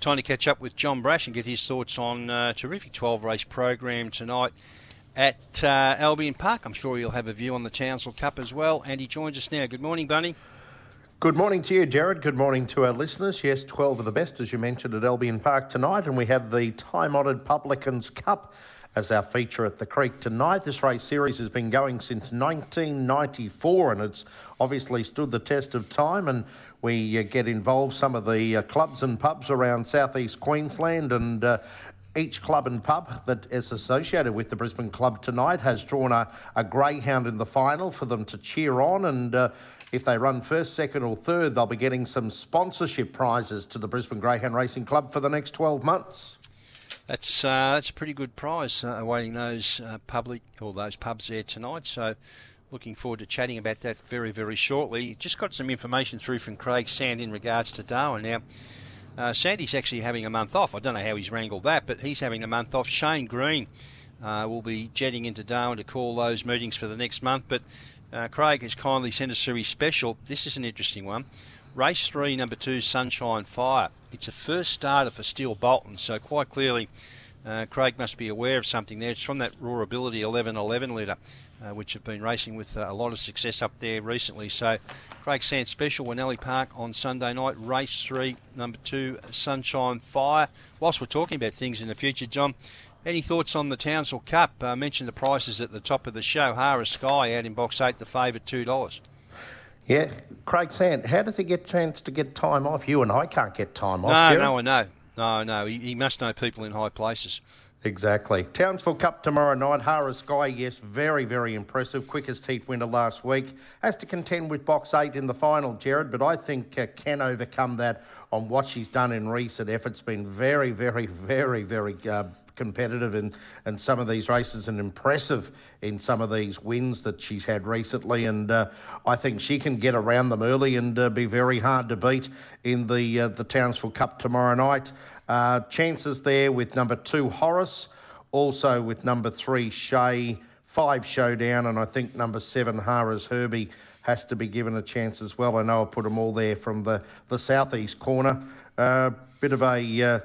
Time to catch up with John Brash and get his thoughts on uh, terrific 12 race program tonight at uh, Albion Park. I'm sure you'll have a view on the Townsville Cup as well. And he joins us now. Good morning, Bunny. Good morning to you, Jared. Good morning to our listeners. Yes, 12 of the best, as you mentioned, at Albion Park tonight. And we have the time honoured Publicans Cup as our feature at the Creek tonight. This race series has been going since 1994 and it's obviously stood the test of time. And we uh, get involved some of the uh, clubs and pubs around southeast Queensland and. Uh, each club and pub that is associated with the Brisbane Club tonight has drawn a, a greyhound in the final for them to cheer on. And uh, if they run first, second, or third, they'll be getting some sponsorship prizes to the Brisbane Greyhound Racing Club for the next 12 months. That's uh, that's a pretty good prize uh, awaiting those public or those pubs there tonight. So, looking forward to chatting about that very very shortly. Just got some information through from Craig Sand in regards to Darwin. Now, uh, Sandy's actually having a month off. I don't know how he's wrangled that, but he's having a month off. Shane Green uh, will be jetting into Darwin to call those meetings for the next month. But uh, Craig has kindly sent us through his special. This is an interesting one. Race three, number two, Sunshine Fire. It's a first starter for Steel Bolton, so quite clearly uh, Craig must be aware of something there. It's from that Raw Ability 1111 litter, uh, which have been racing with uh, a lot of success up there recently. So, Craig Sand Special, Winnellie Park on Sunday night, race three, number two, Sunshine Fire. Whilst we're talking about things in the future, John, any thoughts on the Townsville Cup? I uh, mentioned the prices at the top of the show. Hara Sky out in box eight, the favourite $2. Yeah, Craig Sand, how does he get a chance to get time off? You and I can't get time off. No, no, I know. No, no, he, he must know people in high places. Exactly. Townsville Cup tomorrow night. Hara Sky, yes, very, very impressive. Quickest heat winner last week. Has to contend with box eight in the final, Jared, but I think uh, can overcome that on what she's done in recent efforts. Been very, very, very, very uh, competitive in, in some of these races and impressive in some of these wins that she's had recently. And uh, I think she can get around them early and uh, be very hard to beat in the uh, the Townsville Cup tomorrow night. Uh, chances there with number two Horace, also with number three Shay, five Showdown, and I think number seven Hara's Herbie has to be given a chance as well. I know I put them all there from the the southeast corner. Uh, bit of a uh,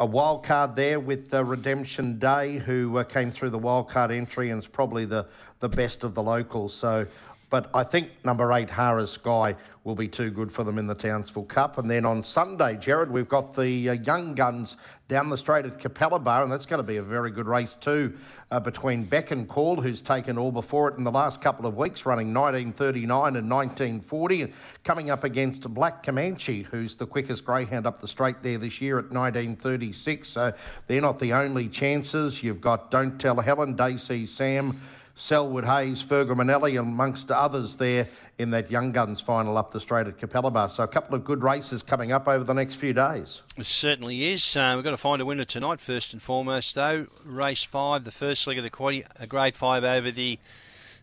a wild card there with uh, Redemption Day, who uh, came through the wild card entry and is probably the, the best of the locals. So but I think number eight, Hara Sky, will be too good for them in the Townsville Cup. And then on Sunday, Jared, we've got the uh, Young Guns down the straight at Capalaba, and that's going to be a very good race too uh, between Beck and Call, who's taken all before it in the last couple of weeks, running 1939 and 1940, and coming up against Black Comanche, who's the quickest greyhound up the straight there this year at 1936. So they're not the only chances. You've got Don't Tell Helen, Daisy Sam. Selwood Hayes, Fergal Manelli, amongst others there in that Young Guns final up the straight at Capalaba. So a couple of good races coming up over the next few days. It certainly is. Uh, we've got to find a winner tonight, first and foremost, though. Race five, the first leg of the quaddy, a grade five over the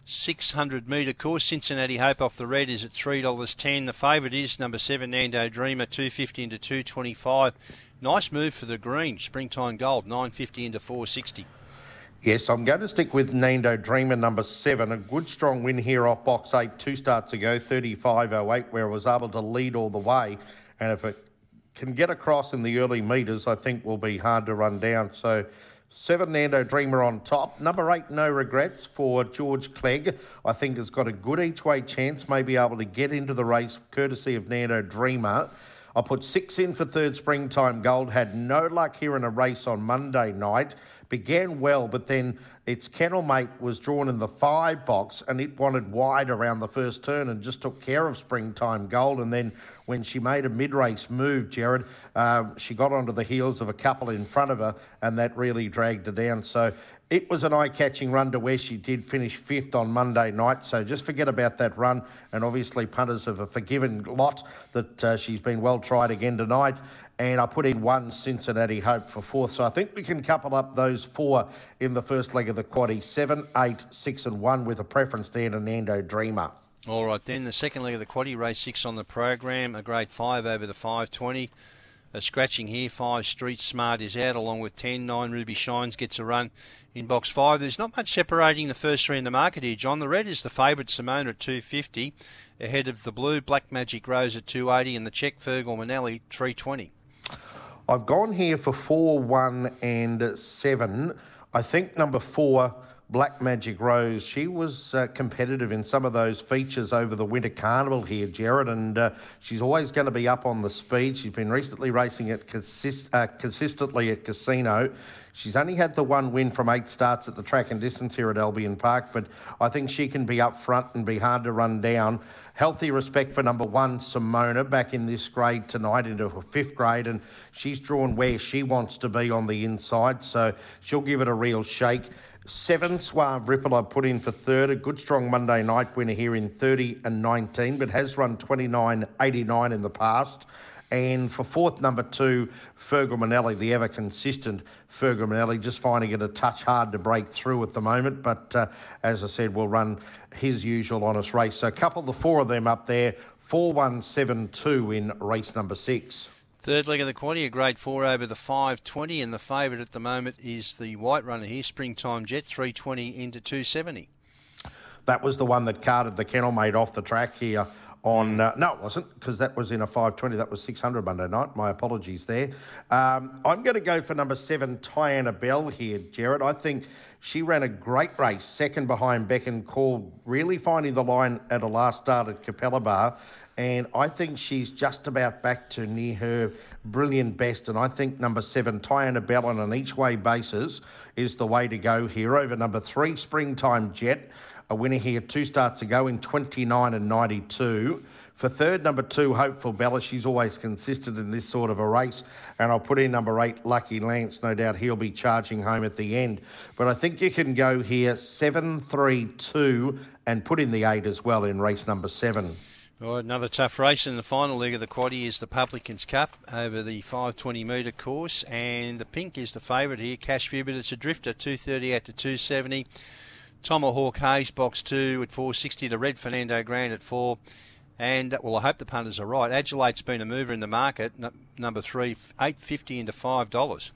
600 metre course. Cincinnati Hope off the red is at $3.10. The favourite is number seven, Nando Dreamer, 250 into 225. Nice move for the green. Springtime Gold, 950 into 460. Yes, I'm going to stick with Nando Dreamer number seven. A good strong win here off box eight two starts ago, 35.08, where it was able to lead all the way. And if it can get across in the early metres, I think will be hard to run down. So seven Nando Dreamer on top. Number eight, No Regrets for George Clegg. I think has got a good each way chance, may be able to get into the race courtesy of Nando Dreamer. I put six in for third springtime gold. Had no luck here in a race on Monday night began well, but then its kennel mate was drawn in the five box and it wanted wide around the first turn and just took care of springtime gold. And then when she made a mid race move, Jared, uh, she got onto the heels of a couple in front of her and that really dragged her down. So it was an eye catching run to where she did finish fifth on Monday night. So just forget about that run. And obviously, punters have a forgiven lot that uh, she's been well tried again tonight and I put in one Cincinnati Hope for fourth. So I think we can couple up those four in the first leg of the quaddy seven, eight, six, and one with a preference there to Nando Dreamer. All right, then the second leg of the quaddy race six on the program, a grade five over the 520. A scratching here, five Street Smart is out along with 10. Nine Ruby Shines gets a run in box five. There's not much separating the first three in the market here, John. The red is the favourite Simona at 250, ahead of the blue Black Magic Rose at 280, and the check Fergal Manelli 320. I've gone here for four, one, and seven. I think number four, Black Magic Rose, she was uh, competitive in some of those features over the Winter Carnival here, Jared, and uh, she's always going to be up on the speed. She's been recently racing it consist- uh, consistently at Casino. She's only had the one win from eight starts at the track and distance here at Albion Park, but I think she can be up front and be hard to run down. Healthy respect for number one, Simona, back in this grade tonight into her fifth grade, and she's drawn where she wants to be on the inside, so she'll give it a real shake. Seven, Suave Ripple, I put in for third. A good strong Monday night winner here in 30 and 19, but has run 29.89 in the past. And for fourth, number two, Fergal Manelli, the ever consistent Fergal Manelli, just finding it a touch hard to break through at the moment. But uh, as I said, we'll run his usual honest race. So couple, the four of them up there, 4 1 7 2 in race number six. Third leg of the quaddy, a grade four over the 520, and the favourite at the moment is the white runner here, Springtime Jet, 320 into 270. That was the one that carted the kennel mate off the track here on. Uh, no, it wasn't because that was in a 520. That was 600 Monday night. My apologies there. Um, I'm going to go for number seven, Tiana Bell here, Jared. I think she ran a great race, second behind Beck and Call, really finding the line at a last start at Capella And I think she's just about back to near her brilliant best. And I think number seven, Tiana Bell, on an each way basis, is the way to go here. Over number three, Springtime Jet a winner here two starts ago in 29 and 92. For third, number two, Hopeful Bella. She's always consistent in this sort of a race. And I'll put in number eight, Lucky Lance. No doubt he'll be charging home at the end. But I think you can go here seven, three, two, and put in the eight as well in race number seven. All right, another tough race in the final leg of the quaddy is the Publicans Cup over the 520 metre course. And the pink is the favourite here, Cash View, but it's a drifter, 238 to 270. Tomahawk Hayes, box two at 460. The red Fernando Grand at four. And uh, well, I hope the punters are right. Adulate's been a mover in the market. Number three, eight fifty into five dollars.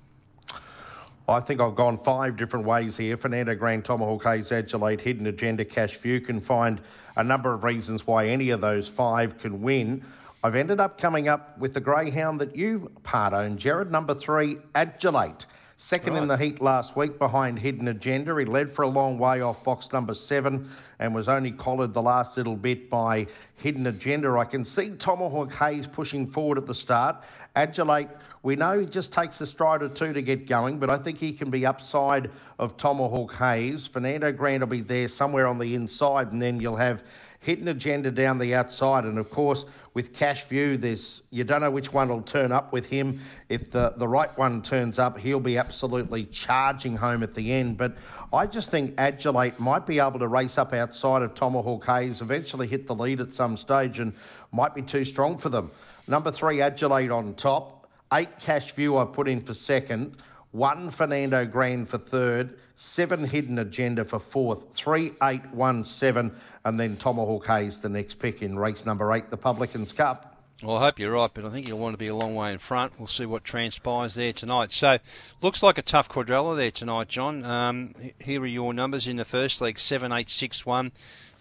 I think I've gone five different ways here. Fernando Grand, Tomahawk Hayes, Adulate, Hidden Agenda, Cash View can find a number of reasons why any of those five can win. I've ended up coming up with the greyhound that you part own, Jared. Number three, Adulate. Second right. in the heat last week behind Hidden Agenda. He led for a long way off box number seven and was only collared the last little bit by Hidden Agenda. I can see Tomahawk Hayes pushing forward at the start. Adulate, we know he just takes a stride or two to get going, but I think he can be upside of Tomahawk Hayes. Fernando Grand will be there somewhere on the inside, and then you'll have Hidden Agenda down the outside. And of course, with Cash View, there's you don't know which one will turn up with him. If the, the right one turns up, he'll be absolutely charging home at the end. But I just think Adulate might be able to race up outside of Tomahawk Hayes, eventually hit the lead at some stage, and might be too strong for them. Number three, Adulate on top. Eight Cash View I put in for second. One Fernando Grand for third. Seven Hidden Agenda for fourth. Three, eight, one, seven and then Tomahawk Hayes the next pick in race number eight, the Publicans Cup. Well, I hope you're right, but I think you'll want to be a long way in front. We'll see what transpires there tonight. So, looks like a tough quadrella there tonight, John. Um, here are your numbers in the first leg: seven, eight, six, one.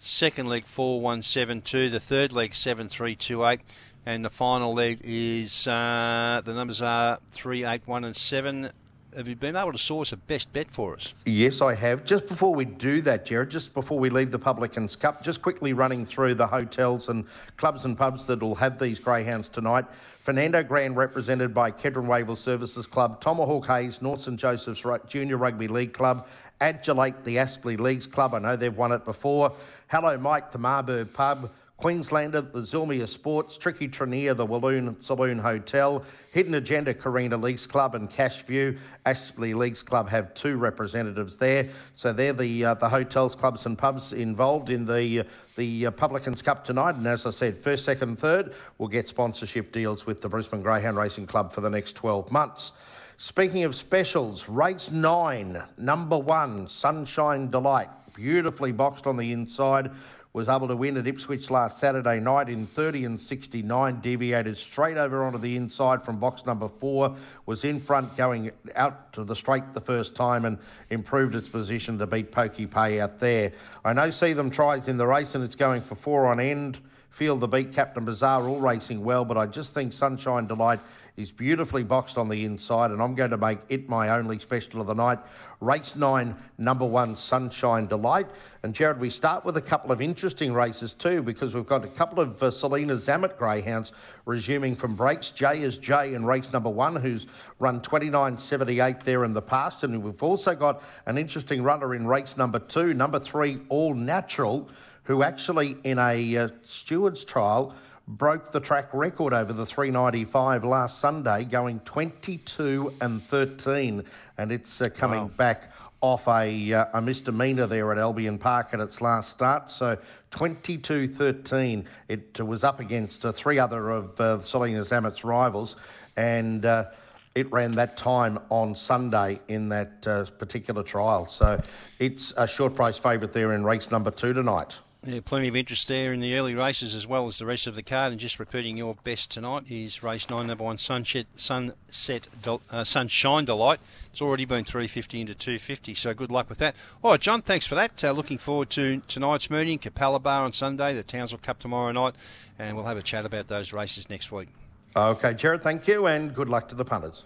Second leg: four, one, seven, two. The third leg: seven, three, two, eight. And the final leg is uh, the numbers are three, eight, one, and seven have you been able to source a best bet for us? Yes, I have. Just before we do that, Jared, just before we leave the Publicans Cup, just quickly running through the hotels and clubs and pubs that will have these greyhounds tonight. Fernando Grand, represented by Kedron Wavell Services Club, Tomahawk Hayes, North St Joseph's Junior Rugby League Club, Adulate, the Aspley Leagues Club. I know they've won it before. Hello, Mike, the Marburg Pub. Queenslander, the Zillmere Sports, Tricky Tranier, the Walloon Saloon Hotel, Hidden Agenda, Carina Leagues Club, and Cashview, Aspley Leagues Club have two representatives there. So they're the uh, the hotels, clubs, and pubs involved in the uh, the uh, Publicans Cup tonight. And as I said, first, second, third will get sponsorship deals with the Brisbane Greyhound Racing Club for the next 12 months. Speaking of specials, race nine, number one, Sunshine Delight, beautifully boxed on the inside was able to win at Ipswich last Saturday night in 30 and 69, deviated straight over onto the inside from box number four, was in front going out to the straight the first time and improved its position to beat Pokey Pay out there. I know see them tries in the race and it's going for four on end. Feel the beat Captain Bazaar all racing well, but I just think Sunshine Delight is beautifully boxed on the inside, and I'm going to make it my only special of the night. Race nine, number one, Sunshine Delight. And Jared, we start with a couple of interesting races too, because we've got a couple of uh, Selena Zammit greyhounds resuming from breaks. Jay is Jay in race number one, who's run 29.78 there in the past. And we've also got an interesting runner in race number two, number three, All Natural, who actually in a uh, stewards trial broke the track record over the 395 last Sunday, going 22 and 13, and it's uh, coming wow. back off a, uh, a misdemeanor there at Albion Park at its last start. So 22 13. It was up against uh, three other of uh, Zammit's rivals, and uh, it ran that time on Sunday in that uh, particular trial. So it's a short price favourite there in race number two tonight. Yeah, plenty of interest there in the early races as well as the rest of the card. And just repeating your best tonight is race nine, number one, Sunset, Sunset uh, Sunshine Delight. It's already been 350 into 250, so good luck with that. All right, John, thanks for that. Uh, looking forward to tonight's meeting, Capalaba on Sunday, the Townsville Cup tomorrow night, and we'll have a chat about those races next week. Okay, Jared, thank you, and good luck to the punters.